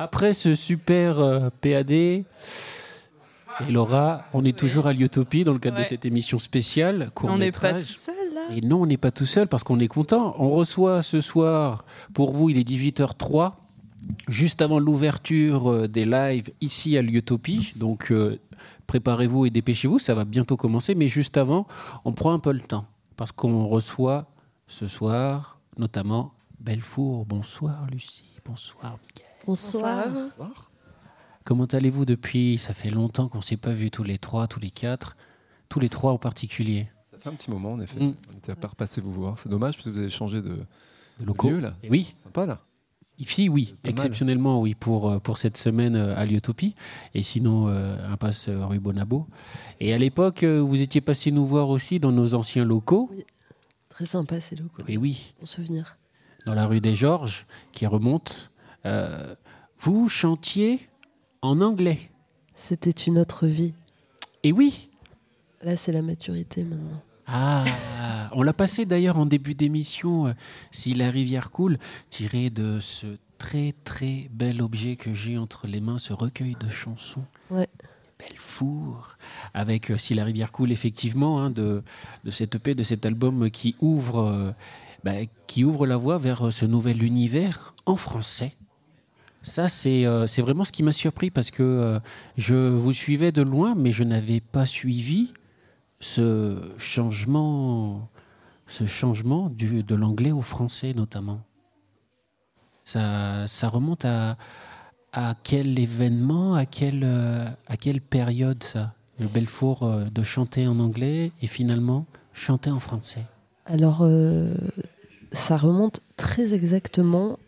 après ce super euh, PAD, et Laura, on est toujours à Lyotopie dans le cadre de cette émission spéciale. On n'est pas tout seul là. Et non, on n'est pas tout seul parce qu'on est content. On reçoit ce soir, pour vous, il est 18h03, juste avant l'ouverture euh, des lives ici à Lyotopie. Donc euh, préparez-vous et dépêchez-vous, ça va bientôt commencer. Mais juste avant, on prend un peu le temps parce qu'on reçoit ce soir notamment Belfour. Bonsoir Lucie, bonsoir Mickaël. Bonsoir. Comment allez-vous depuis? Ça fait longtemps qu'on ne s'est pas vus tous les trois, tous les quatre, tous les trois en particulier. Ça fait un petit moment, en effet. Mm. On était à pas repasser vous voir. C'est dommage parce que vous avez changé de, De locaux. lieu, là. Oui, Sympa, là. Ici, oui, exceptionnellement, oui, pour, euh, pour cette semaine euh, à Lyotopie. Et sinon, euh, impasse rue Bonabo. Et à l'époque, vous étiez passé nous voir aussi dans nos anciens locaux. Très sympa ces locaux. Et oui, Bon souvenir. dans la rue des Georges, qui remonte. Euh, vous chantiez en anglais. C'était une autre vie. Et oui, Là, c'est la maturité maintenant. Ah, on l'a passé d'ailleurs en début d'émission, euh, Si la rivière coule, tiré de ce très très bel objet que j'ai entre les mains, ce recueil de chansons. Ouais. Belfour, avec euh, Si la rivière coule, effectivement, hein, de, de cette EP, de cet album qui ouvre, euh, bah, qui ouvre la voie vers ce nouvel univers en français. Ça, c'est euh, c'est vraiment ce qui m'a surpris parce que euh, je vous suivais de loin, mais je n'avais pas suivi ce changement, ce changement du, de l'anglais au français notamment. Ça, ça remonte à, à quel événement, à quelle, euh, à quelle période ça? Le Belfour de chanter en anglais et finalement chanter en français. Alors, ça remonte très exactement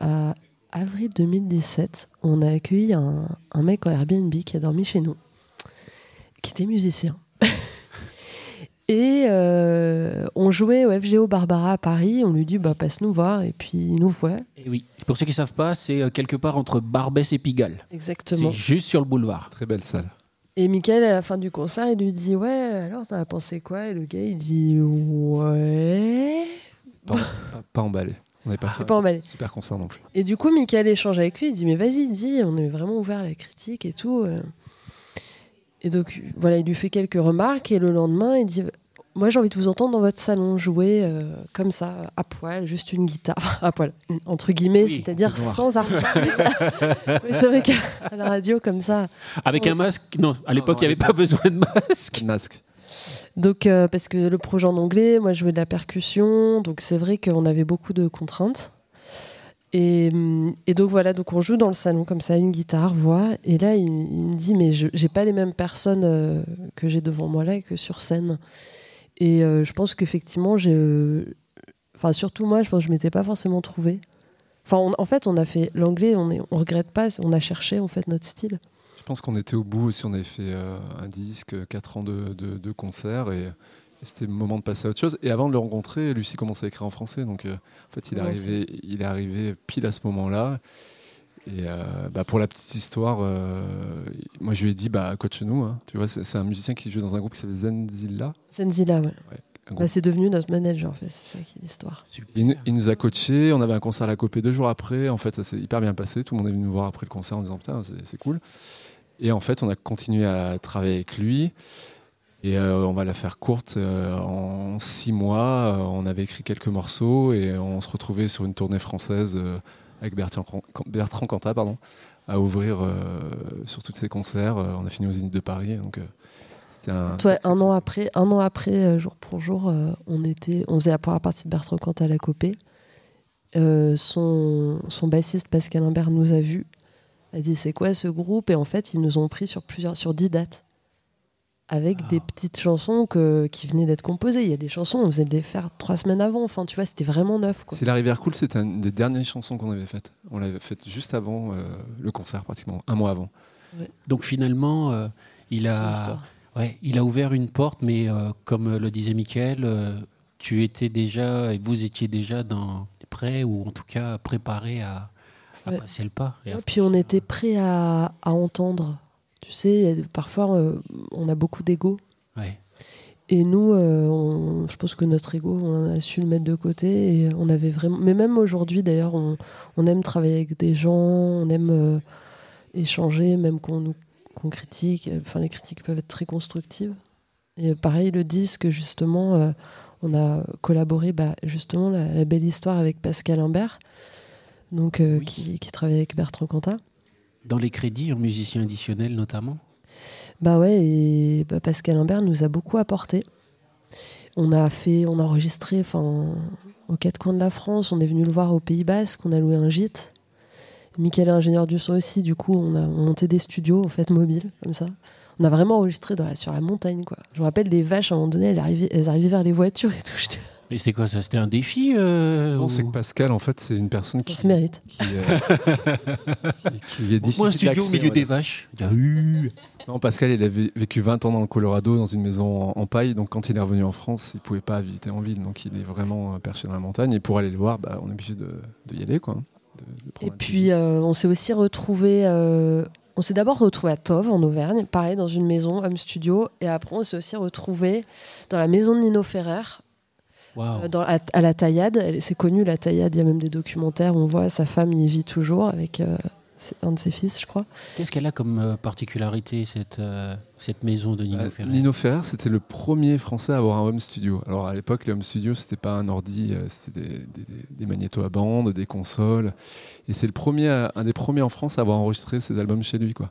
à avril 2017. On a accueilli un, un mec en Airbnb qui a dormi chez nous, qui était musicien. Et euh, on jouait au FGO Barbara à Paris. On lui dit bah, passe nous voir. Et puis il nous voit. Et oui, pour ceux qui ne savent pas, c'est euh, quelque part entre Barbès et Pigalle. Exactement. C'est juste sur le boulevard. Très belle salle. Et Michael, à la fin du concert, il lui dit Ouais, alors t'en as pensé quoi? Et le gars, il dit Ouais. Pas, pas- pas emballé. On n'avait pas fait pas emballé. super concert non plus. Et du coup, Michael échange avec lui. Il dit Mais vas-y, dis, on est vraiment ouvert à la critique et tout. euh. Et donc, voilà, il lui fait quelques remarques. Et le lendemain, il dit Moi, j'ai envie de vous entendre dans votre salon jouer euh, comme ça, à poil, juste une guitare. À poil, entre guillemets, Oui, c'est-à-dire sans artifice. C'est vrai qu'à la radio, comme ça. Avec Sans- un masque? Non, à l'époque, il n'y avait pas besoin de masque. Masque. Donc, euh, parce que le projet en anglais, moi, je jouais de la percussion, donc c'est vrai qu'on avait beaucoup de contraintes. Et, hum, et donc voilà, donc on joue dans le salon comme ça, une guitare, voix. Et là, il, me dit, mais j'ai pas les mêmes personnes euh, que j'ai devant moi là que sur scène. Et euh, je pense qu'effectivement, j'ai, enfin surtout moi, je pense que je m'étais pas forcément trouvée. En fait, on a fait l'anglais, on est, on regrette pas, on a cherché en fait notre style. Je pense qu'on était au bout aussi. On avait fait euh, un disque, 4 ans de, de- de concerts et, et c'était le moment de passer à autre chose. Et avant de le rencontrer, Lucie commençait à écrire en français. Donc euh, en fait, il est, arrivé, il est arrivé pile à ce moment-là. Et euh, bah, pour la petite histoire, euh, moi je lui ai dit bah, coach-nous. hein. Tu vois, c'est un musicien qui joue dans un groupe qui s'appelle Zenzilla. Senzilla, ouais. Bah, c'est devenu notre manager, en fait, c'est ça qui est l'histoire. Il, nous- il nous a coaché, on avait un concert à la Copée deux jours après. En fait, ça s'est hyper bien passé. Tout le monde est venu nous voir après le concert en disant Putain, c'est cool. Et en fait, on a continué à travailler avec lui. Et euh, on va la faire courte. euh, en six mois, euh, on avait écrit quelques morceaux et on se retrouvait sur une tournée française avec Bertrand, Bertrand Cantat pardon, à ouvrir sur tous ces concerts. On a fini aux Zénith de Paris. Donc, c'était un. Toi, un an après, un an après, jour pour jour, on était, on faisait la première partie de Bertrand Cantat à la copée. Son, son bassiste Pascal Imbert nous a vus, a dit c'est quoi ce groupe? Et en fait ils nous ont pris sur plusieurs, sur dix dates, avec des petites chansons que, qui venaient d'être composées. Il y a des chansons, on faisait les faire trois semaines avant. Enfin, tu vois, c'était vraiment neuf. Quoi. Si la rivière coule, c'était une des dernières chansons qu'on avait faites. On l'avait faite juste avant euh, le concert, pratiquement un mois avant. Donc finalement, euh, il, C'est a, ouais, il a ouvert une porte, mais euh, comme le disait Mickaël, euh, tu étais déjà, et vous étiez déjà dans, prêt, ou en tout cas préparé à, à Ouais. passer le pas. et Ouais, puis on était prêt à, à entendre. Tu sais, parfois euh, on a beaucoup d'ego. Ouais. Et nous, euh, on- je pense que notre ego, on a su le mettre de côté. Et on avait vraiment. Mais même aujourd'hui, d'ailleurs, on, on aime travailler avec des gens, on aime euh, échanger, même qu'on nous qu'on critique. Enfin, les critiques peuvent être très constructives. Et pareil, le disque, justement, on a collaboré, bah, justement, la, la belle histoire avec Pascal Imbert, donc, euh, Oui. qui, qui travaille avec Bertrand Cantat. Dans les crédits, en musicien additionnel notamment. Bah ouais, et bah, Pascal Imbert nous a beaucoup apporté. On a fait, on a enregistré, enfin, aux quatre coins de la France. On est venu le voir au Pays Basque. On a loué un gîte. Michael est ingénieur du son aussi. Du coup, on a monté des studios en fait mobiles comme ça. On a vraiment enregistré dans la- sur la montagne quoi. Je me rappelle des vaches à un moment donné, elles arrivaient, elles arrivaient vers les voitures et tout. Mais c'était quoi ça C'était un défi euh, Non, ou- c'est que Pascal, en fait, c'est une personne Ça qui, se mérite. qui, euh, qui- qui est difficile Moi, un studio au milieu des vaches. Ah. Non, Pascal, il avait vécu 20 ans dans le Colorado, dans une maison en, en paille. Donc, quand il est revenu en France, il pouvait pas visiter en ville. Donc, il est vraiment euh, perché dans la montagne. Et pour aller le voir, bah, on est obligé de, de y aller, quoi. hein, de- de prendre Et puis, euh, on s'est aussi retrouvé. on s'est d'abord retrouvé à Tove, en Auvergne, pareil, dans une maison, home studio. Et après, on s'est aussi retrouvé dans la maison de Nino Ferrer, Euh, dans, à, à la Taillade. Elle- C'est connu, la Taillade. Il y a même des documentaires où on voit sa femme y vit toujours avec euh, un de ses fils, je crois. Qu'est-ce qu'elle a comme euh, particularité, cette, euh, cette maison de Nino Euh, Ferrer? Nino Ferrer, c'était le premier Français à avoir un home studio. Alors à l'époque, les home studios, c'était pas un ordi, c'était des, des- des magnétos à bande, des consoles. Et c'est le premier, un des premiers en France à avoir enregistré ses albums chez lui, quoi.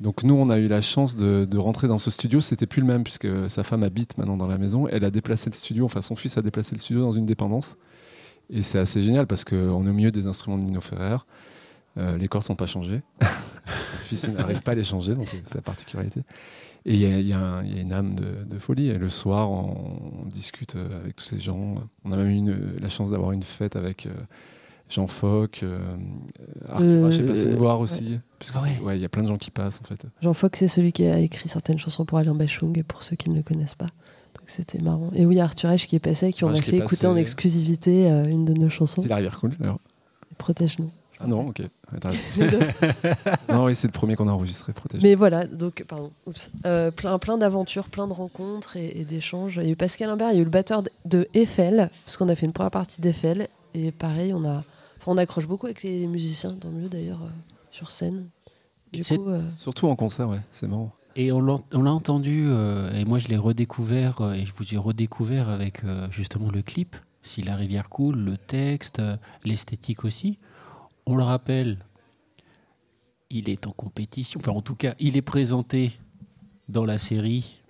Donc nous, on a eu la chance de, de rentrer dans ce studio. C'était plus le même puisque sa femme habite maintenant dans la maison. Elle a déplacé le studio, enfin son fils a déplacé le studio dans une dépendance. Et c'est assez génial parce qu'on est au milieu des instruments de Nino Ferrer. Euh, les cordes sont pas changées. son fils n'arrive pas à les changer, donc c'est la particularité. Et il y, a- y y une âme de, de folie. Et le soir, on, on discute euh, avec tous ces gens. On a même eu une- la chance d'avoir une fête avec euh, Jean Foc, euh, Arthur Euh, H est passé euh, nous voir aussi. Parce que Ah c'est- ouais. il y a plein de gens qui passent en fait. Jean Fox, c'est celui qui a écrit certaines chansons pour Alain Bachung, pour ceux qui ne le connaissent pas. Donc c'était marrant. Et oui, Arthur H qui est passé, qui on a fait écouter en exclusivité euh, une de nos chansons. C'est la rivière cool. alors. Protège-nous. Ah non, ok. Non, oui, c'est le premier qu'on a enregistré, Protège. Mais voilà, donc, pardon, oups. Euh, plein, plein d'aventures, plein de rencontres et, et d'échanges. Il y a eu Pascal Imbert, il y a eu le batteur de- Eiffel, parce qu'on a fait une première partie d'Eiffel. Et pareil, on, a, on accroche beaucoup avec les musiciens, tant mieux d'ailleurs, euh, sur scène. Du C'est- coup, euh, Surtout en concert, ouais, c'est marrant. Et on l'a entendu, euh, et moi je l'ai redécouvert, euh, et je vous ai redécouvert avec euh, justement le clip, Si la rivière coule, le texte, euh, l'esthétique aussi. On le rappelle, il est en compétition, enfin en tout cas, il est présenté dans la série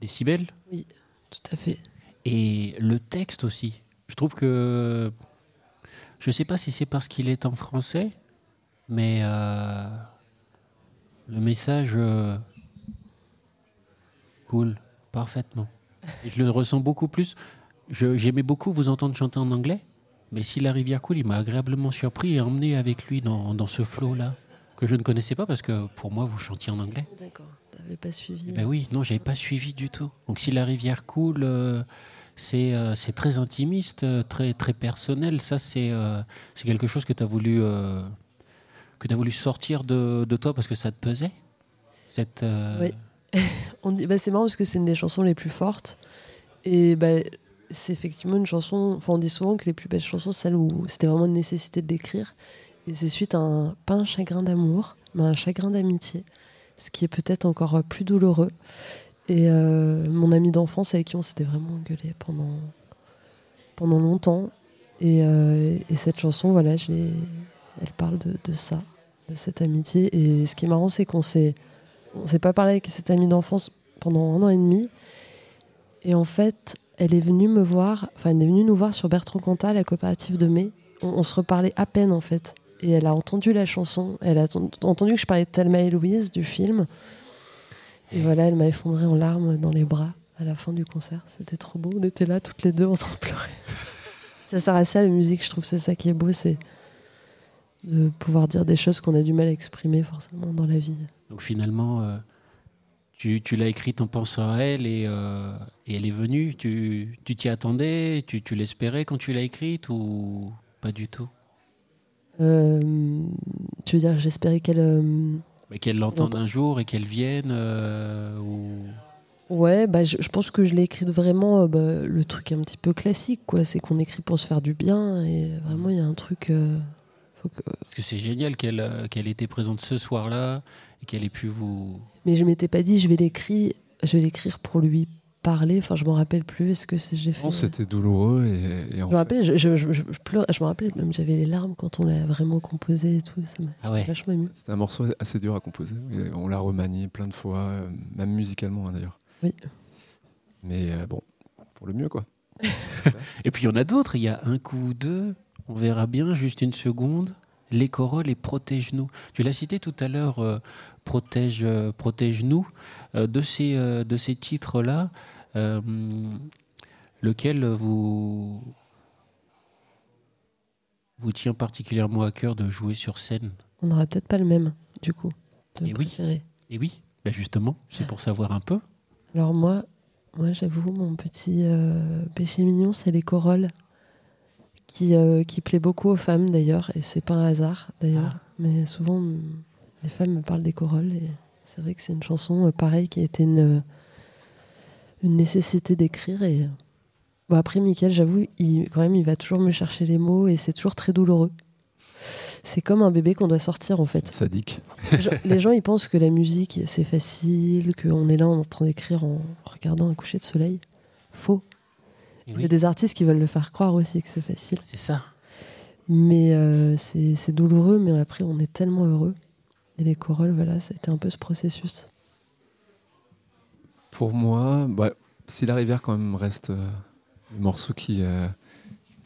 Décibel, tout à fait. et le texte aussi. Je trouve que, je sais pas si c'est parce qu'il est en français, mais euh, le message euh, coule parfaitement. Et je le ressens beaucoup plus. J'aimais beaucoup vous entendre chanter en anglais, mais si la rivière coule, il m'a agréablement surpris et emmené avec lui dans, dans ce flow-là, que je ne connaissais pas parce que pour moi, vous chantiez en anglais. D'accord, t'avais pas suivi. Eh Ben oui, non, j'avais pas suivi du tout. Donc si la rivière coule, euh, c'est euh, c'est très intimiste, euh, très très personnel. Ça, c'est euh, quelque chose que tu as voulu tu voulu sortir de, toi parce que ça te pesait. Oui. Bah, c'est marrant parce que c'est une des chansons les plus fortes. Et bah, c'est effectivement une chanson. On dit souvent que les plus belles chansons, celles où c'était vraiment une nécessité de l'écrire. Et c'est suite à un, un chagrin d'amour, mais un chagrin d'amitié. Ce qui est peut-être encore plus douloureux. Et euh, mon ami d'enfance avec qui on s'était vraiment engueulé pendant, pendant longtemps. Et, euh, et cette chanson, voilà, elle parle de, ça, de cette amitié. Et ce qui est marrant, c'est qu'on s'est on s'est pas parlé avec cette amie d'enfance pendant un an et demi. Et en fait, elle est venue me voir, enfin, elle est venue nous voir sur Bertrand Cantat, la coopérative de mai. On, on se reparlait à peine, en fait. Et elle a entendu la chanson. Elle a entendu que je parlais de Thelma et Louise, du film. Et voilà, elle m'a effondré en larmes dans les bras à la fin du concert. C'était trop beau. On était là, toutes les deux, en train de pleurer. ça sert à ça, la musique. Je trouve que c'est ça qui est beau, c'est de pouvoir dire des choses qu'on a du mal à exprimer, forcément, dans la vie. Donc finalement, euh, tu, tu l'as écrite en pensant à elle et, euh, et elle est venue. Tu tu t'y attendais, tu, tu l'espérais quand tu l'as écrite ou pas du tout? Euh, tu veux dire, j'espérais qu'elle. Mais Qu'elle l'entende L'entend. un jour et qu'elle vienne euh, ou... Ouais, bah, je, je pense que je l'ai écrite vraiment euh, bah, le truc un petit peu classique, quoi. C'est qu'on écrit pour se faire du bien et vraiment il y a un truc. euh, faut que- Parce que c'est génial qu'elle qu'elle ait été présente ce soir-là et qu'elle ait pu vous. Mais je m'étais pas dit je vais l'écrire, je vais l'écrire pour lui parler. Enfin, je me rappelle plus. Est-ce que j'ai fait Non, c'était douloureux et, et en Je me fait, rappelle, je, je, je- je me rappelle même j'avais les larmes quand on l'a vraiment composé et tout. Ça m'a Ah ouais. vachement émue. c'était un morceau assez dur à composer. On l'a remanié plein de fois, euh, même musicalement hein, d'ailleurs. Oui. Mais euh, bon, pour le mieux quoi. Et puis il y en a d'autres. Il y a un coup ou deux. On verra bien. Juste une seconde. Les corolles et protège-nous. Tu l'as cité tout à l'heure. euh, protège, euh, protège-nous. Euh, de ces euh, de ces titres-là, lequel vous vous tient particulièrement à cœur de jouer sur scène? On n'aura peut-être pas le même, du coup. de Eh oui. Et oui, ben justement, c'est pour savoir un peu. Alors moi, moi j'avoue, mon petit euh, péché mignon, c'est les corolles. Qui, euh, qui plaît beaucoup aux femmes d'ailleurs, et c'est pas un hasard d'ailleurs. Ah. Mais souvent, les femmes me parlent des corolles, et c'est vrai que c'est une chanson euh, pareille qui a été une, une nécessité d'écrire. Et bon, après, Mickaël, j'avoue, il, quand même, il va toujours me chercher les mots, et c'est toujours très douloureux. C'est comme un bébé qu'on doit sortir en fait. Sadique. Les gens- ils pensent que la musique, c'est facile, qu'on est là en train d'écrire en regardant un coucher de soleil. Faux. Et Il y a des artistes qui veulent le faire croire aussi que c'est facile. c'est ça. Mais euh, c'est c'est douloureux, mais après, on est tellement heureux. Et les corolles, voilà, ça a été un peu ce processus. Pour moi, bah, si la rivière quand même reste euh, le morceau qui, euh,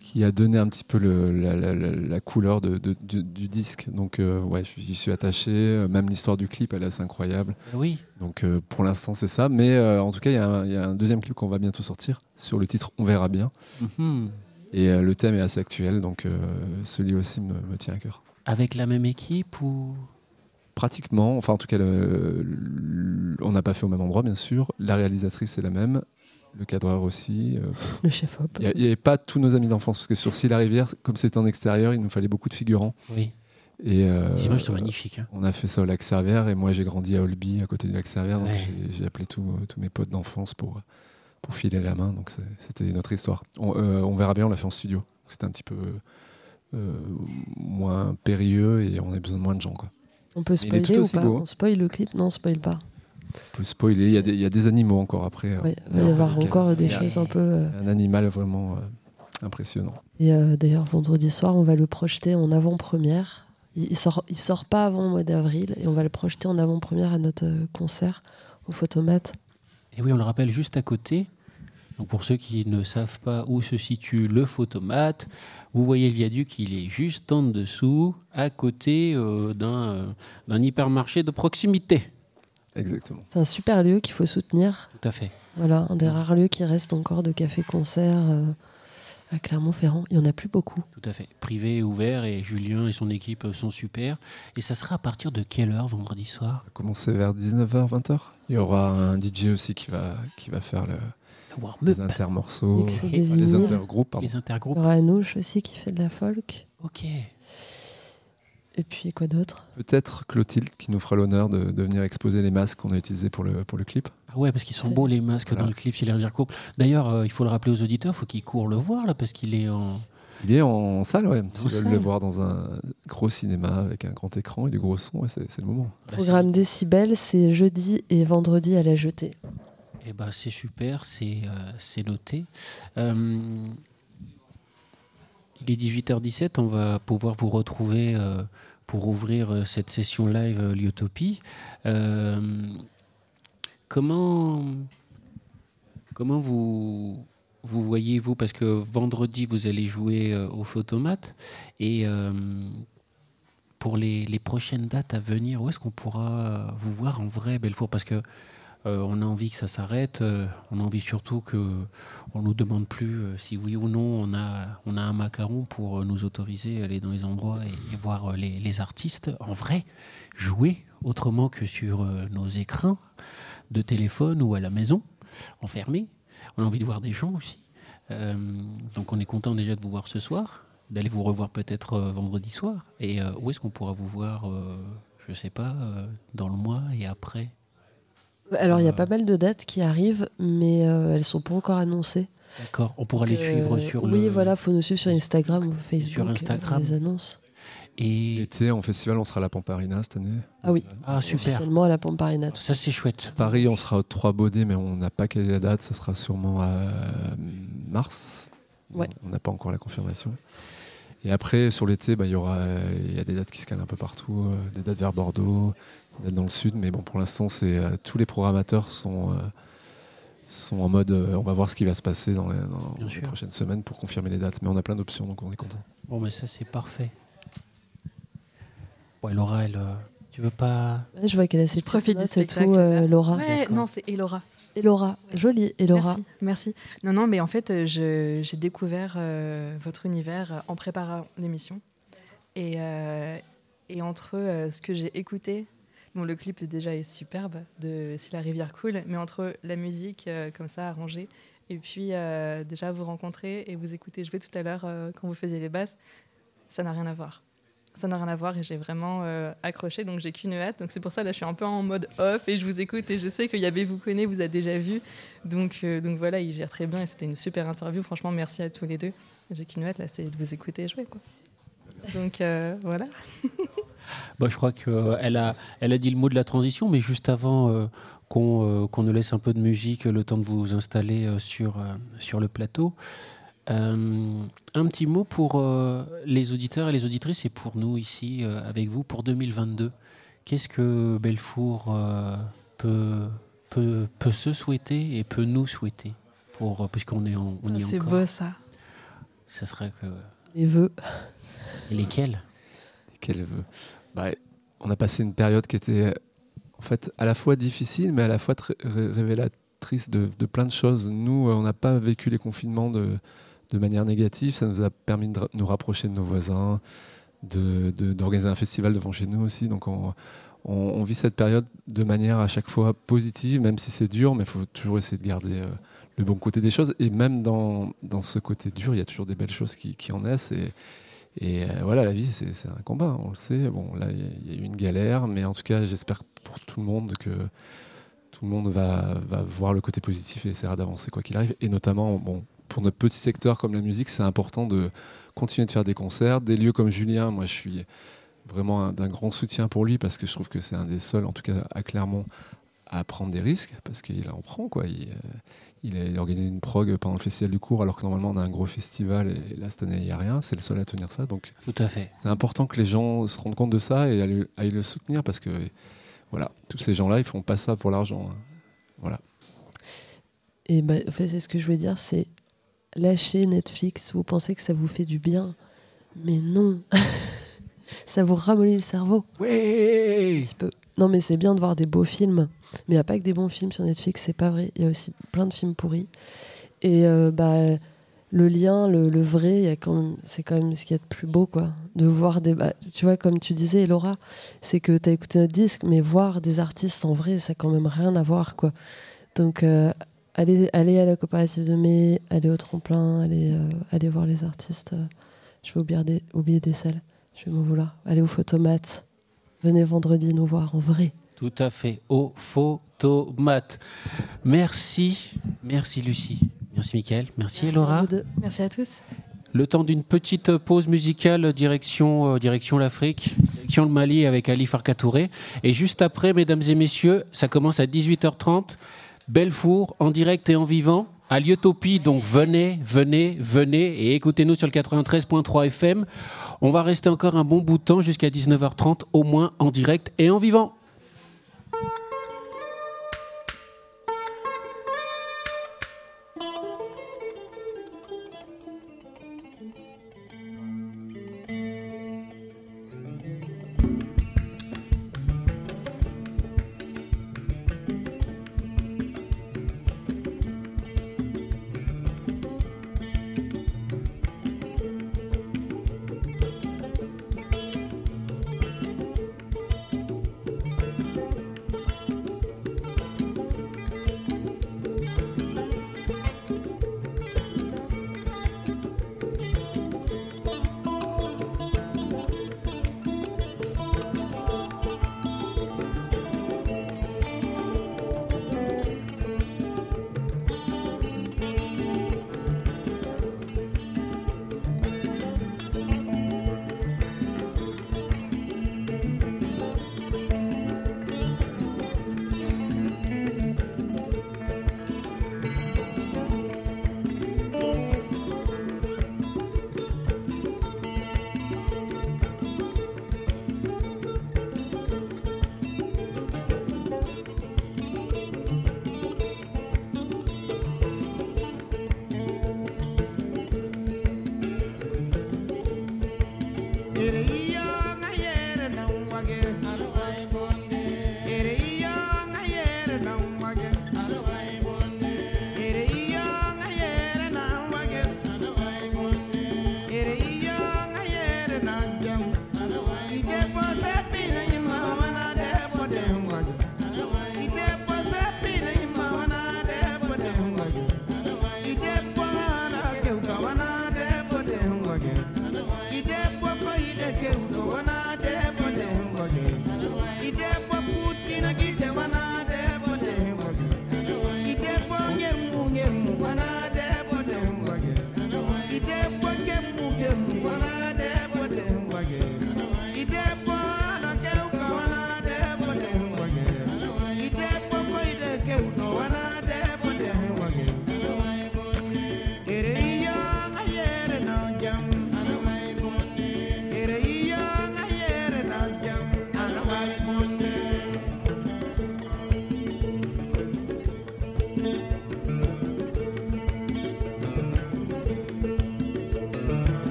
qui a donné un petit peu le- la, la- la- la couleur de- de- du, du disque. Donc euh, ouais, je- j'y suis attaché. Même l'histoire du clip, elle est assez incroyable. Ben oui, Donc euh, pour l'instant c'est ça. Mais euh, en tout cas, il y, a un- il y a un deuxième clip qu'on va bientôt sortir sur le titre On verra bien. Mhm. Et euh, le thème est assez actuel, donc euh, celui aussi me, me tient à cœur. Avec la même équipe ou Pratiquement, enfin en tout cas, le- le- on n'a pas fait au même endroit bien sûr. La réalisatrice est la même, le cadreur aussi. euh, Le chef-op. Il n'y avait pas tous nos amis d'enfance, parce que sur Si la rivière, comme c'était en extérieur, il nous fallait beaucoup de figurants. Oui, Et, euh, les images sont magnifiques. hein. On a fait ça au lac Servère, et moi j'ai grandi à Olby, à côté du lac Servère, donc Ouais. j'ai- j'ai appelé tous tous mes potes d'enfance pour, pour filer la main, donc c'est- c'était notre histoire. On, euh, on verra bien, on l'a fait en studio. C'était un petit peu euh, moins périlleux et on avait besoin de moins de gens. Quoi. On peut il est tout spoiler ou pas beau, hein. On spoil le clip Non, on spoil pas. On peut spoiler, il y, a des- il y a des animaux encore après. Ouais, il va y avoir encore des choses un peu. euh, Un animal vraiment euh, impressionnant. Et euh, d'ailleurs, vendredi soir, on va le projeter en avant-première. Il, il sort, il sort pas avant le mois d'avril et on va le projeter en avant-première à notre concert au Photomate. Et oui, on le rappelle juste à côté. Donc pour ceux qui ne savent pas où se situe le photomate, vous voyez le viaduc, il est juste en dessous, à côté euh, d'un euh, d'un hypermarché de proximité. Exactement. C'est un super lieu qu'il faut soutenir. Tout à fait. Voilà, un des rares lieux qui reste encore de café-concert euh, à Clermont-Ferrand. Il y en a plus beaucoup. Tout à fait. Privé, ouvert, et Julien et son équipe sont super. Et ça sera à partir de quelle heure vendredi soir? On va commencer vers 19h, 20h. Il y aura un DJ aussi qui va, qui va faire le, les intermorceaux, enfin, les intergroupes. les Il intergroupes. y aura Anouche aussi qui fait de la folk. Ok. Et puis quoi d'autre? Peut-être Clotilde qui nous fera l'honneur de, de venir exposer les masques qu'on a utilisés pour le, pour le clip. Ah ouais, parce qu'ils sont beaux les masques Voilà. dans le clip, c'est l'air dire couple. D'ailleurs, euh, il faut le rappeler aux auditeurs, il faut qu'ils courent le voir là, parce qu'il est en. Il est en salle, ouais. S'ils veulent salle. le voir dans un gros cinéma avec un grand écran et du gros son, ouais, c'est le moment. Bah, Programme Décibel, c'est jeudi et vendredi à la jetée. Eh ben, c'est super, c'est euh, noté. Euh, il est 18h17, on va pouvoir vous retrouver euh, pour ouvrir euh, cette session live Lyotopie. Comment comment vous vous voyez vous parce que vendredi vous allez jouer au photomate et pour les, les prochaines dates à venir, où est-ce qu'on pourra vous voir en vrai, Belfour? Parce que on a envie que ça s'arrête. euh, on a envie surtout que on nous demande plus euh, si oui ou non on a on a un macaron pour euh, nous autoriser à aller dans les endroits et, voir euh, les, artistes en vrai jouer autrement que sur euh, nos écrans de téléphone ou à la maison enfermés. On a envie de voir des gens aussi. Euh, donc on est content déjà de vous voir ce soir, d'aller vous revoir peut-être euh, vendredi soir. Et euh, où est-ce qu'on pourra vous voir euh, Je sais pas, euh, dans le mois et après? Alors, il y a Euh, pas mal de dates qui arrivent, mais euh, elles sont pas encore annoncées. D'accord. On pourra les Euh, suivre sur Oui, le. voilà, faut nous suivre sur Instagram ou Facebook. Sur euh, Instagram. Les annonces. Et L'été, en festival, on sera à la Pamparina cette année. Ah oui. ah super. Officiellement à la Pamparina. tout Ça c'est chouette. Paris, on sera aux Trois Baudets, mais on n'a pas quelle est la date. Ça sera sûrement à mars. Ouais. On n'a pas encore la confirmation. Et après, sur l'été, bah, il y aura, il y a des dates qui se calent un peu partout, euh, des dates vers Bordeaux, dates dans le sud. Mais bon, pour l'instant, c'est euh, tous les programmateurs sont euh, sont en mode, euh, on va voir ce qui va se passer dans les, dans prochaines semaines pour confirmer les dates. Mais on a plein d'options, donc on est content. Bon, mais ça c'est parfait. Ouais, Laura, elle, euh, tu veux pas Ouais, je vois qu'elle a ses Je profite petites du spectacle. tout, euh. Laura. Ouais, non, c'est Elora. Et Laura, jolie. Et Laura. Merci, merci. Non, non, mais en fait, j'ai découvert euh, votre univers en préparant l'émission. Et, euh, et entre euh, ce que j'ai écouté, bon, le clip déjà est superbe de Si la rivière coule, mais entre la musique euh, comme ça arrangée et puis euh, déjà vous rencontrer et vous écouter jouer tout à l'heure euh, quand vous faisiez les basses, ça n'a rien à voir. Ça n'a rien à voir et j'ai vraiment accroché, donc j'ai qu'une hâte. Donc c'est pour ça là, je suis un peu en mode off et je vous écoute et je sais que Yabé vous connaît, vous a déjà vu. Donc, donc voilà, il gère très bien et c'était une super interview. Franchement, merci à tous les deux. J'ai qu'une hâte là, c'est de vous écouter jouer quoi. Donc euh, voilà. Bah, je crois qu'elle a, elle a dit le mot de la transition, mais juste avant euh, qu'on euh, qu'on nous laisse un peu de musique, le temps de vous installer euh, sur, euh, sur le plateau, euh, un petit mot pour euh, les auditeurs et les auditrices et pour nous ici euh, avec vous pour 2022. Qu'est-ce que Belfour euh, peut, peut, peut se souhaiter et peut nous souhaiter pour, euh, Puisqu'on est en, on y est C'est beau ça. Ça serait que. Les vœux. Et lesquels? Qu'elle veut. Bah, on a passé une période qui était en fait à la fois difficile, mais à la fois révélatrice de, plein de choses. Nous, euh, on n'a pas vécu les confinements de, manière négative. Ça nous a permis de nous rapprocher de nos voisins, d'organiser un festival devant chez nous aussi. Donc on, vit cette période de manière à chaque fois positive, même si c'est dur, mais il faut toujours essayer de garder euh, le bon côté des choses. Et même dans, dans ce côté dur, il y a toujours des belles choses qui, en naissent. Et euh, voilà, la vie, c'est un combat, on le sait. Bon, là, il y a- eu une galère, mais en tout cas, j'espère pour tout le monde que tout le monde va, voir le côté positif et essaiera d'avancer quoi qu'il arrive. Et notamment, bon, pour notre petit secteur comme la musique, c'est important de continuer de faire des concerts. Des lieux comme Julien, moi, je suis vraiment un- d'un grand soutien pour lui parce que je trouve que c'est un des seuls, en tout cas à Clermont, à prendre des risques parce qu'il en prend, quoi. Il, euh, il a, il a organisé une prog pendant le festival du cours alors que normalement on a un gros festival et là cette année il n'y a rien. C'est le seul à tenir ça. Donc Tout à fait. c'est important que les gens se rendent compte de ça et aillent, aillent le soutenir parce que voilà, tous ces gens-là, ils font pas ça pour l'argent. hein. Voilà. Et bah, en fait, c'est ce que je voulais dire, c'est lâcher Netflix. Vous pensez que ça vous fait du bien, mais non. ça vous ramollit le cerveau un Oui petit peu. Non, mais c'est bien de voir des beaux films, mais il n'y a pas que des bons films sur Netflix, c'est pas vrai. Il y a aussi plein de films pourris. Et euh, bah, le lien, le, le vrai, c'est quand même ce qu'il y a de plus beau, quoi. De voir des. bah, tu vois, comme tu disais, Laura, c'est que tu as écouté notre disque, mais voir des artistes en vrai, ça a quand même rien à voir, quoi. Donc, euh, allez, allez à la coopérative de mai, allez au tremplin, allez, euh, voir les artistes. je vais oublier des, oublier des salles, je vais m'en vouloir. Allez au photomates. Venez vendredi nous voir en vrai. Tout à fait, au photomate. Merci, merci Lucie, merci Mickaël, merci, Merci Laura. à vous deux. Merci à tous. Le temps d'une petite pause musicale direction, euh, direction l'Afrique, direction le Mali avec Ali Farkatouré. Et juste après, mesdames et messieurs, ça commence à 18h30. Belfour, en direct et en vivant, à Liotopie. Donc venez, venez, venez et écoutez-nous sur le 93.3 FM. On va rester encore un bon bout de temps jusqu'à 19h30, au moins en direct et en vivant.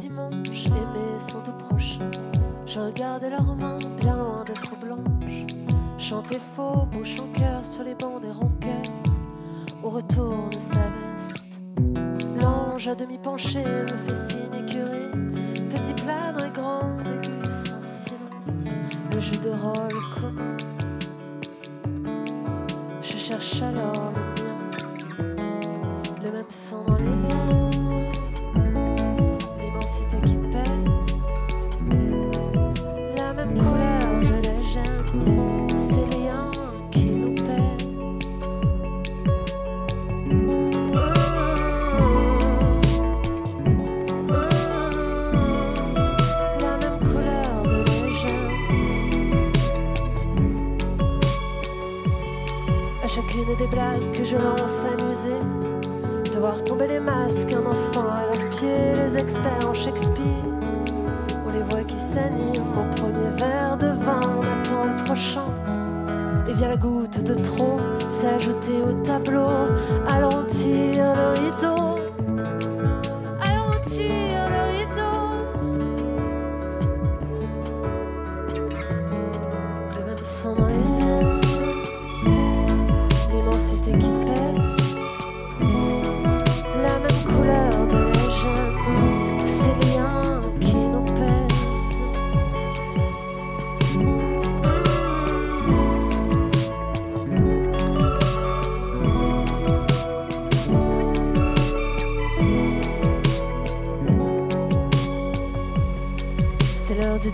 dimanche, aimé sans doute prochain. Je regardais leurs mains, bien loin d'être blanches. Chanter faux, bouche en cœur sur les bancs des rancœurs. Au retour de sa veste, l'ange à demi penché me fait signe écuré. Petit plat dans les grands en silence. Le jeu de rôle commence. Je cherche alors le mien, le même sang dans les veines.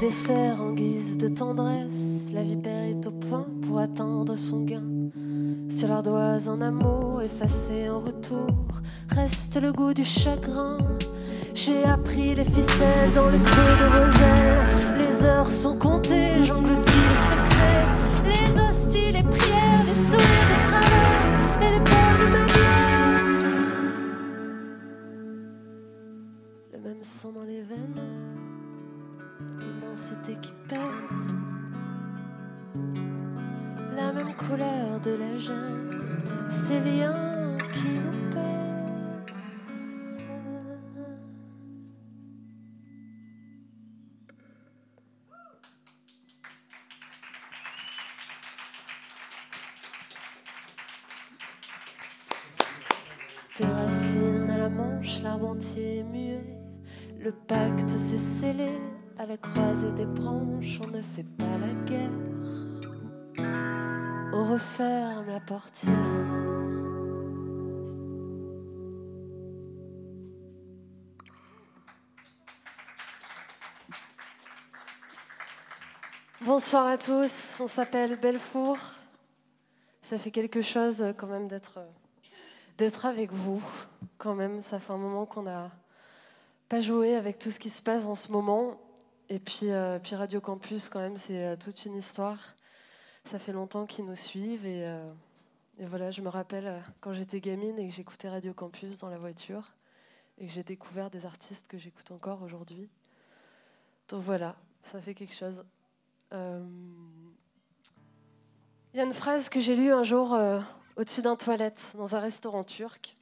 Dessert en guise de tendresse. La vipère est au point pour atteindre son gain. Sur l'ardoise en amour, effacée en retour, reste le goût du chagrin. J'ai appris les ficelles dans le creux de vos ailes. Les heures sont comptées, j'engloutis les secrets, les hosties, les prières, les sourires de travers et les peurs de ma guerre. Le même sang dans les veines l'immensité qui pèse, la même couleur de la gêne, ces liens qui nous pèsent. Des racines à la manche, l'arbre entier muet. Le pacte s'est scellé à la croisée des branches. On ne fait pas la guerre. On referme la portière. Bonsoir à tous, on s'appelle Belfour. Ça fait quelque chose euh, quand même d'être euh, d'être avec vous. Quand même, ça fait un moment qu'on n'a pas joué avec tout ce qui se passe en ce moment. Et puis, euh, puis Radio Campus, quand même, c'est euh, toute une histoire. Ça fait longtemps qu'ils nous suivent. Et, euh, voilà, je me rappelle quand j'étais gamine et que j'écoutais Radio Campus dans la voiture et que j'ai découvert des artistes que j'écoute encore aujourd'hui. Donc voilà, ça fait quelque chose. Il y a une phrase que j'ai lue un jour au-dessus d'un toilette dans un restaurant turc.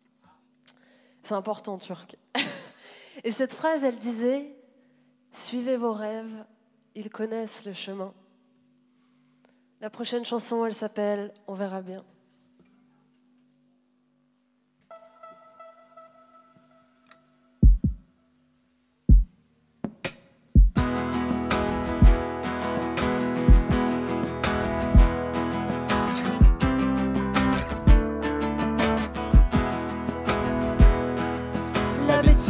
C'est important, turc. Et cette phrase, elle disait Suivez vos rêves, ils connaissent le chemin. La prochaine chanson, elle s'appelle On verra bien.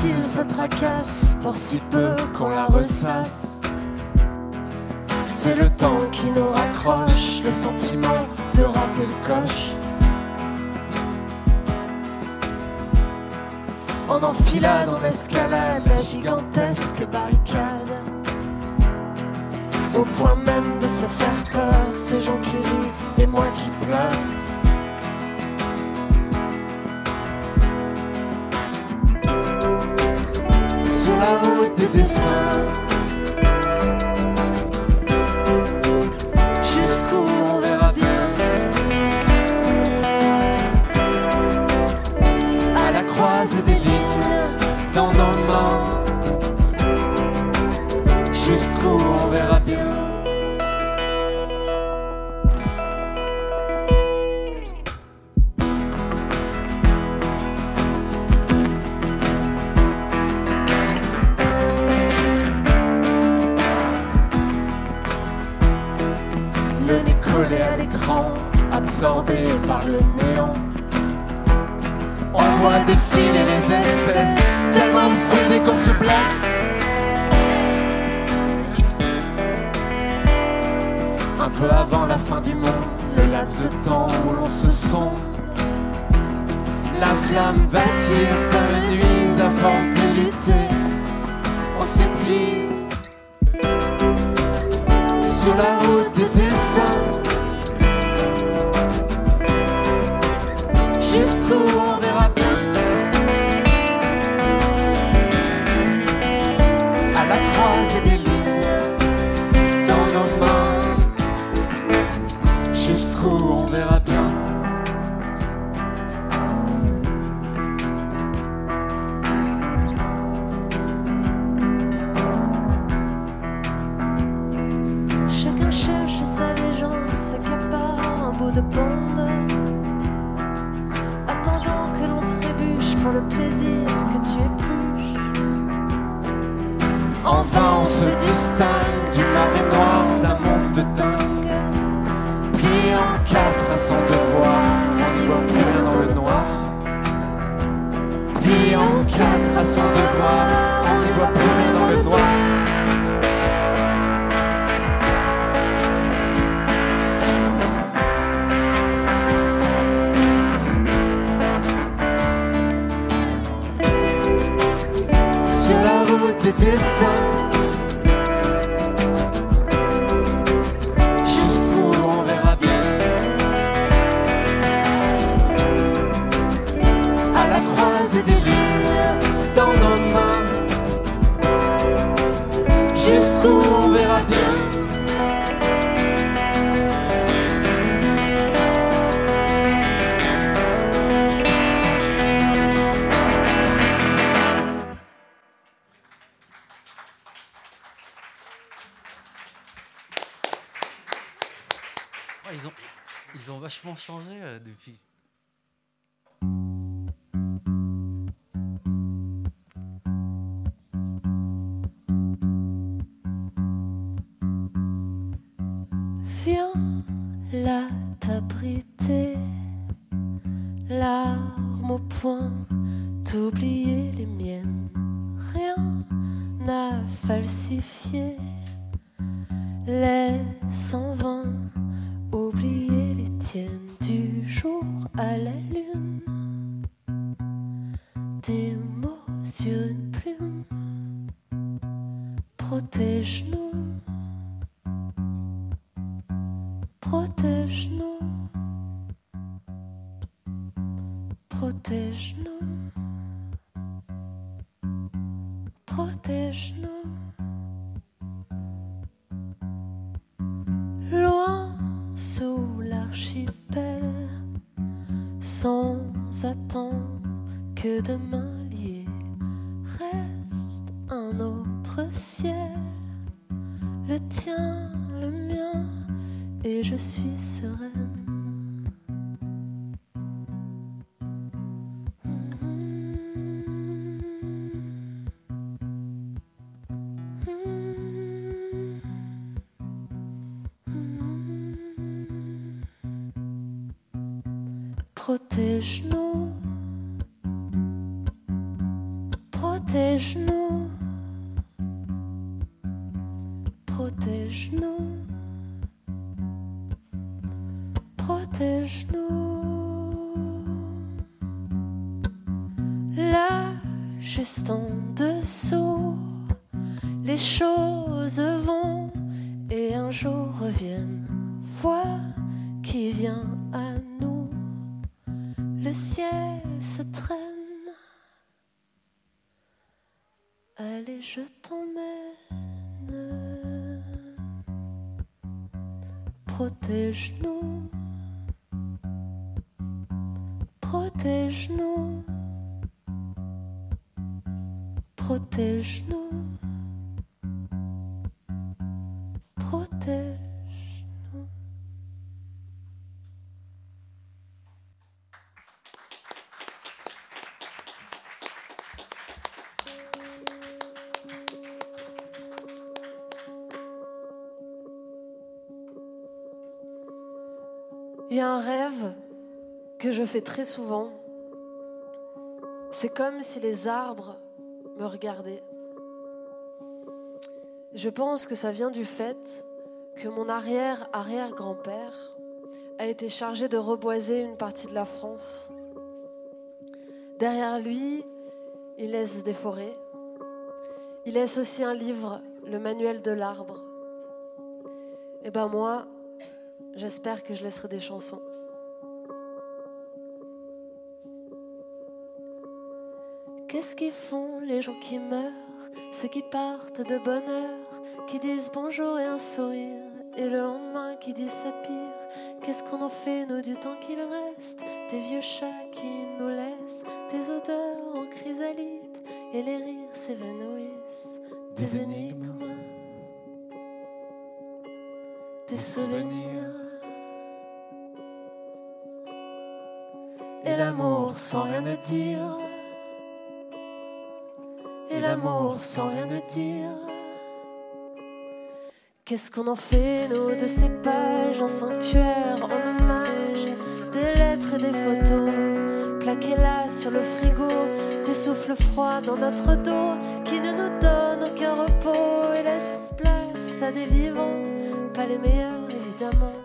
Ça tracasse pour si peu qu'on la ressasse. C'est le temps qui nous raccroche, le sentiment de rater le coche. En enfilade, on escalade la gigantesque barricade. Au point même de se faire peur, ces gens qui rient et moi qui pleure. Sur la route le néant. On voit défiler les espèces, tellement obsédés qu'on se blesse. Un peu avant la fin du monde, le laps de temps où l'on se sonde. La flamme vacille, ça me nuise à force de lutter. On s'épuise sous l'archipel, sans attendre que demain lié reste un autre ciel, le tien, le mien et je suis sereine. Il y a un rêve que je fais très souvent. C'est comme si les arbres me regardaient. Je pense que ça vient du fait que mon arrière-arrière-grand-père a été chargé de reboiser une partie de la France. Derrière lui, il laisse des forêts. Il laisse aussi un livre, le manuel de l'arbre. Et ben moi, j'espère que je laisserai des chansons. Qu'est-ce qu'ils font les gens qui meurent, ceux qui partent de bonne heure, qui disent bonjour et un sourire, et le lendemain qui disent ça pire Qu'est-ce qu'on en fait, nous, du temps qu'il reste? Des vieux chats qui nous laissent, des odeurs en chrysalide, et les rires s'évanouissent, des énigmes, des souvenirs. Et l'amour sans rien à dire. Et l'amour sans rien à dire. Qu'est-ce qu'on en fait, nous, de ces pages, un sanctuaire en hommage, des lettres et des photos, claquées là sur le frigo, du souffle froid dans notre dos, qui ne nous donne aucun repos et laisse place à des vivants, pas les meilleurs évidemment,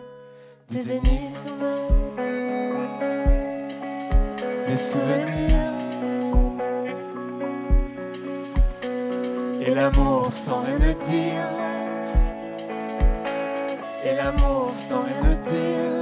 des énigmes, des souvenirs. Et l'amour sans rien dire et l'amour sans rien dire.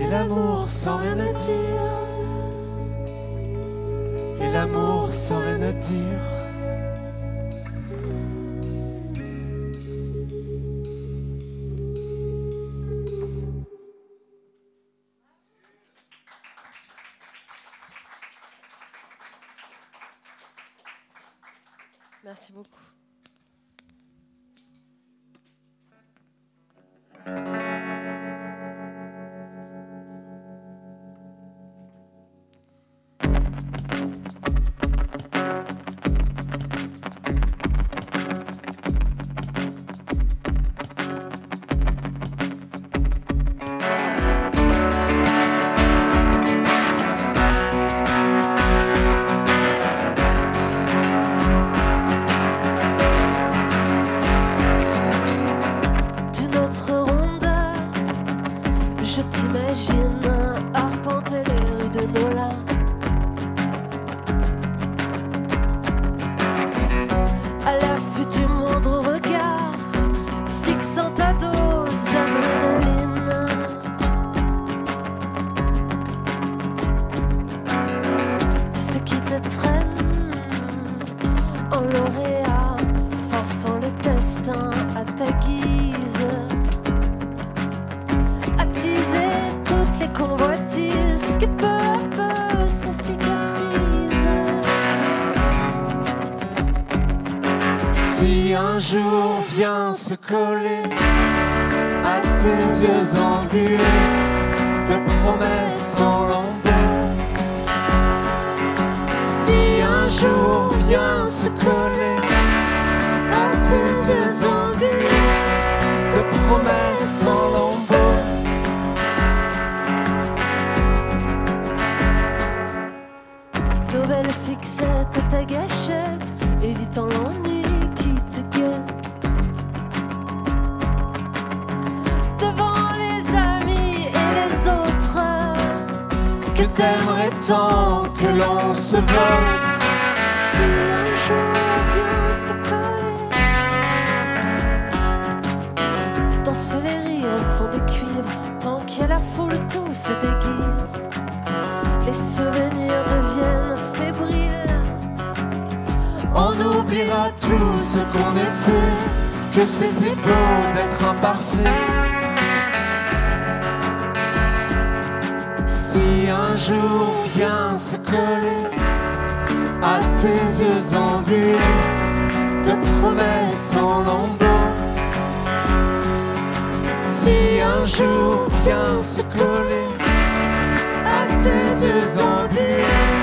Et l'amour sans rien dire et l'amour sans rien dire. Se coller à tes yeux embués de promesses en Que t'aimerais tant que l'on se vote si un jour vient se coller. Danse les rires sont de cuivre, tant qu'il la foule, tout se déguise. Les souvenirs deviennent fébriles. On oublie oubliera tout ce qu'on était, que c'était beau d'être imparfait. Jour vient se coller à tes yeux embués de promesses en lambeaux, si un jour vient se coller à tes yeux embués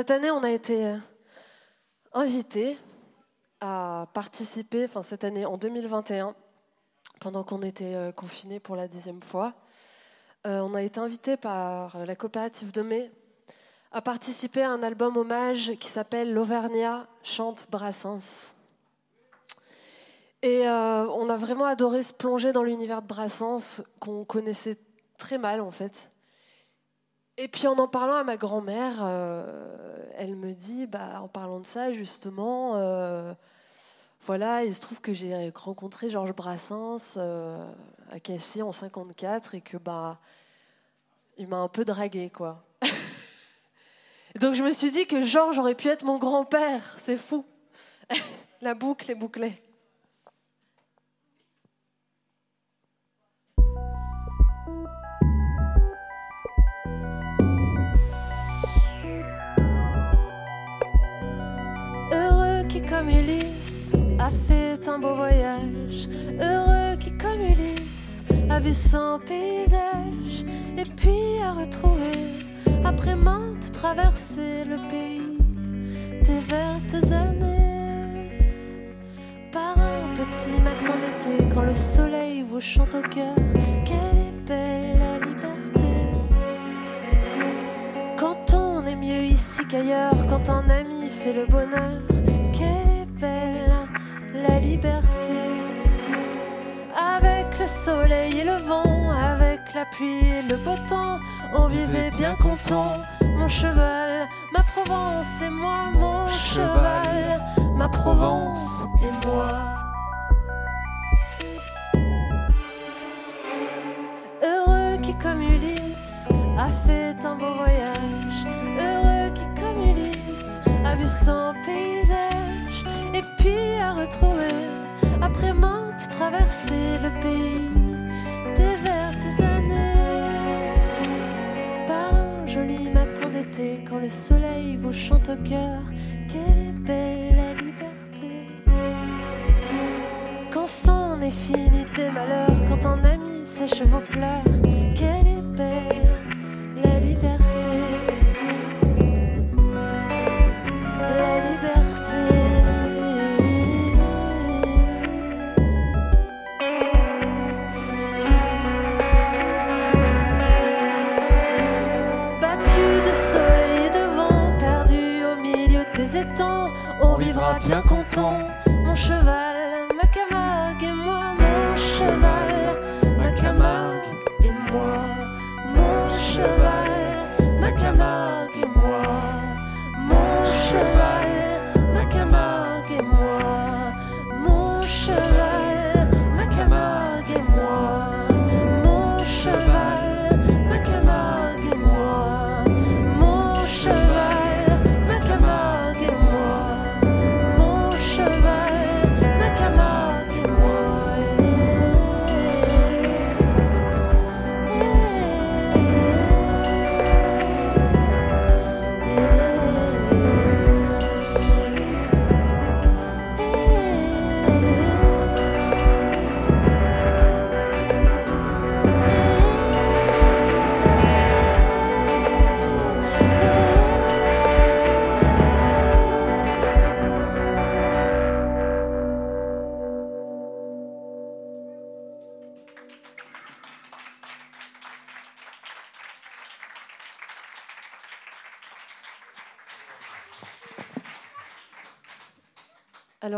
Cette année, on a été euh, invités à participer, enfin cette année en 2021, pendant qu'on était euh, confinés pour la dixième fois, euh, on a été invités par la coopérative de mai à participer à un album hommage qui s'appelle L'Auvergnat chante Brassens. Et on a vraiment adoré se plonger dans l'univers de Brassens qu'on connaissait très mal en fait. Et puis en en parlant à ma grand-mère, euh, elle me dit, bah, en parlant de ça justement, euh, voilà, il se trouve que j'ai rencontré Georges Brassens euh, à Cassis en 54 et que bah, il m'a un peu dragué quoi. Donc je me suis dit que Georges aurait pu être mon grand-père, c'est fou. La boucle est bouclée. Ulysse a fait un beau voyage, heureux qui comme Ulysse a vu son paysage, et puis a retrouvé, après maintes traversées, le pays des vertes années. Par un petit matin d'été, quand le soleil vous chante au cœur, quelle est belle la liberté. Quand on est mieux ici qu'ailleurs, quand un ami fait le bonheur, quelle la liberté. Avec le soleil et le vent, avec la pluie et le beau temps, on vivait bien content. Mon cheval, ma Provence et moi, mon cheval, ma Provence et moi. Heureux qui comme Ulysse a fait un beau voyage, soleil vous chante au cœur, quelle belle liberté. Quand s'en est fini des malheurs, quand un ami sèche vos pleurs,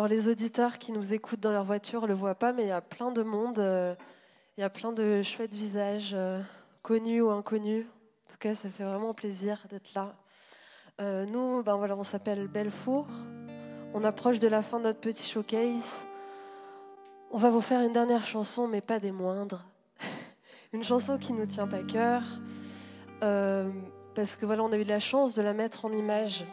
Alors les auditeurs qui nous écoutent dans leur voiture ne le voient pas, mais il y a plein de monde, euh, il y a plein de chouettes visages, euh, connus ou inconnus. En tout cas, ça fait vraiment plaisir d'être là. Euh, nous, ben voilà, on s'appelle Belfour. On approche de la fin de notre petit showcase. On va vous faire une dernière chanson, mais pas des moindres. une chanson qui nous tient pas cœur, parce que voilà, on a eu la chance de la mettre en image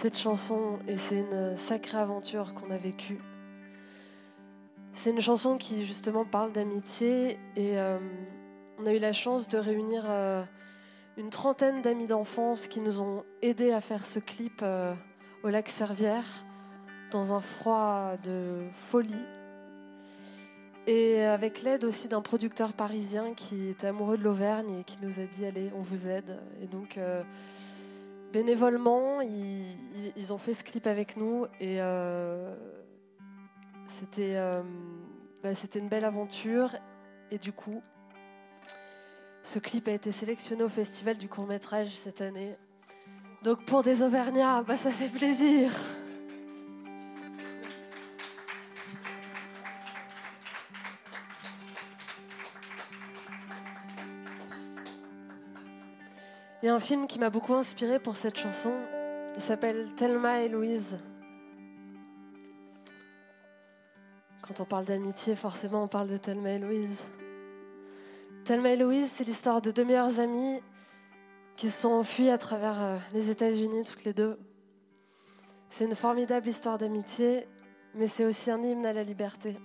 cette chanson et c'est une sacrée aventure qu'on a vécue. C'est une chanson qui justement parle d'amitié et euh, on a eu la chance de réunir euh, une trentaine d'amis d'enfance qui nous ont aidés à faire ce clip euh, au lac Servière dans un froid de folie. Et avec l'aide aussi d'un producteur parisien qui était amoureux de l'Auvergne et qui nous a dit allez, on vous aide. Et donc bénévolement, ils, ont fait ce clip avec nous et euh, c'était euh, bah, c'était une belle aventure. Et du coup, ce clip a été sélectionné au Festival du court métrage cette année. Donc pour des Auvergnats, bah, ça fait plaisir. Il y a un film qui m'a beaucoup inspiré pour cette chanson. Il s'appelle Thelma et Louise. Quand on parle d'amitié, forcément, on parle de Thelma et Louise. Thelma et Louise, c'est l'histoire de deux meilleures amies qui se sont enfuies à travers euh, les États-Unis, toutes les deux. C'est une formidable histoire d'amitié, mais c'est aussi un hymne à la liberté.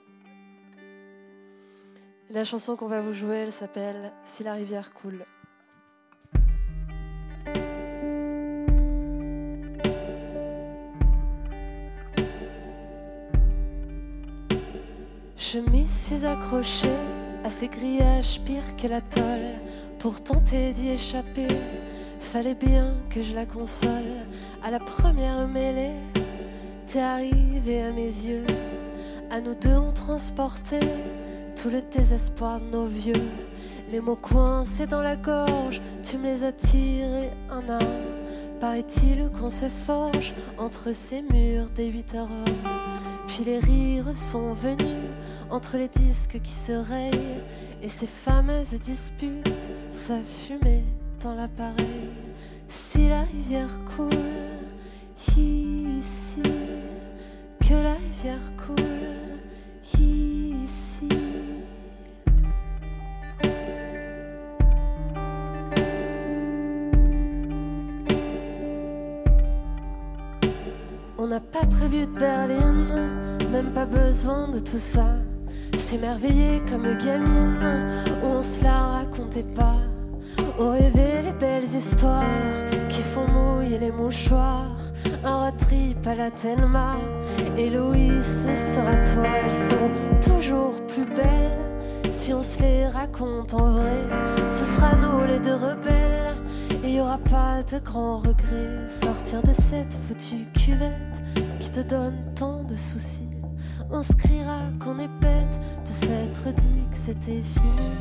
La chanson qu'on va vous jouer, elle s'appelle Si la rivière coule. Je m'y suis accrochée à ces grillages pires que la tôle pour tenter d'y échapper. Fallait bien que je la console à la première mêlée. T'es arrivé à mes yeux, à nous deux on transportait tout le désespoir de nos vieux. Les mots coincés dans la gorge, tu me les as tirés un à un. Paraît-il qu'on se forge entre ces murs des 8h20. Puis les rires sont venus entre les disques qui se rayent et ces fameuses disputes, ça fumait dans l'appareil. Si la rivière coule ici, que la rivière coule ici. On n'a pas prévu de berline, même pas besoin de tout ça. S'émerveiller comme gamine, où on se la racontait pas. On rêvait les belles histoires qui font mouiller les mouchoirs. Un road trip à la Telma, Héloïse sera toi, elles seront toujours plus belles. Si on se les raconte en vrai, ce sera nous les deux rebelles. Et y aura pas de grands regrets. Sortir de cette foutue cuvette qui te donne tant de soucis. On se criera qu'on est bête de s'être dit que c'était fini.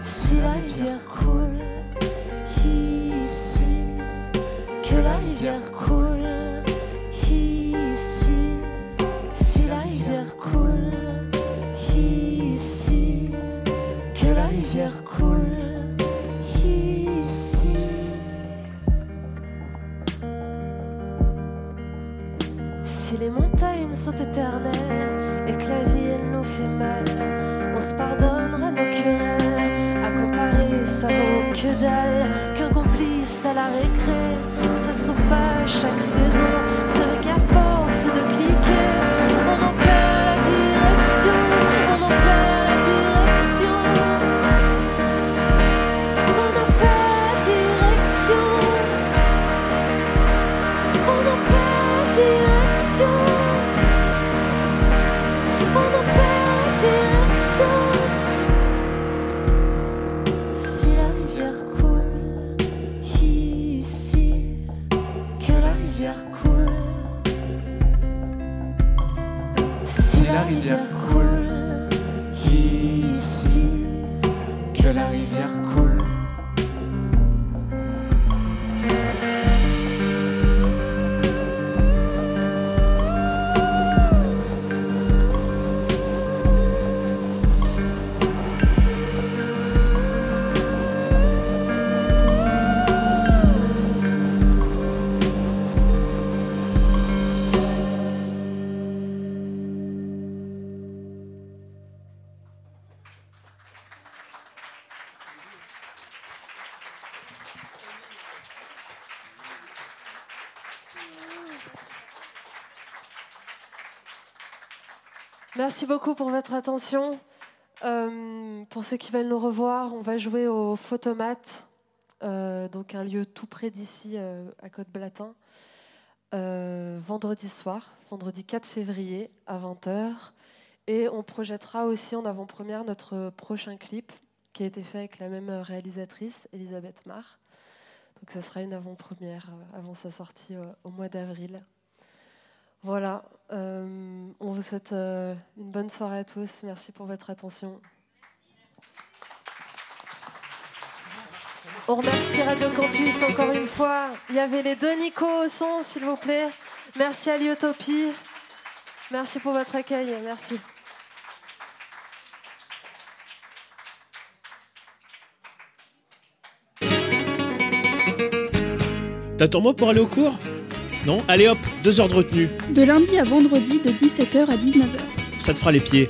Si la rivière coule ici, que la rivière coule ici. Si la rivière coule ici, que la rivière coule sont et que la vie elle nous fait mal, on se pardonnera nos querelles. À comparer, ça vaut que dalle. Qu'un complice à la récré, ça se trouve pas chaque saison. La rivière Merci beaucoup pour votre attention. Euh, pour ceux qui veulent nous revoir, on va jouer au Photomat, euh, donc un lieu tout près d'ici, euh, à Côte-Blatin, vendredi soir, vendredi 4 février à 20h. Et on projettera aussi en avant-première notre prochain clip qui a été fait avec la même réalisatrice, Elisabeth Marr. Donc ça sera une avant-première avant sa sortie au mois d'avril. Voilà, euh, on vous souhaite euh, une bonne soirée à tous. Merci pour votre attention. On remercie Radio Campus encore une fois. Il y avait les deux Nico au son, s'il vous plaît. Merci à Lyotopie. Merci pour votre accueil. Merci. T'attends-moi pour aller au cours? Non Allez hop, deux heures de retenue. De lundi à vendredi de 17h à 19h. Ça te fera les pieds.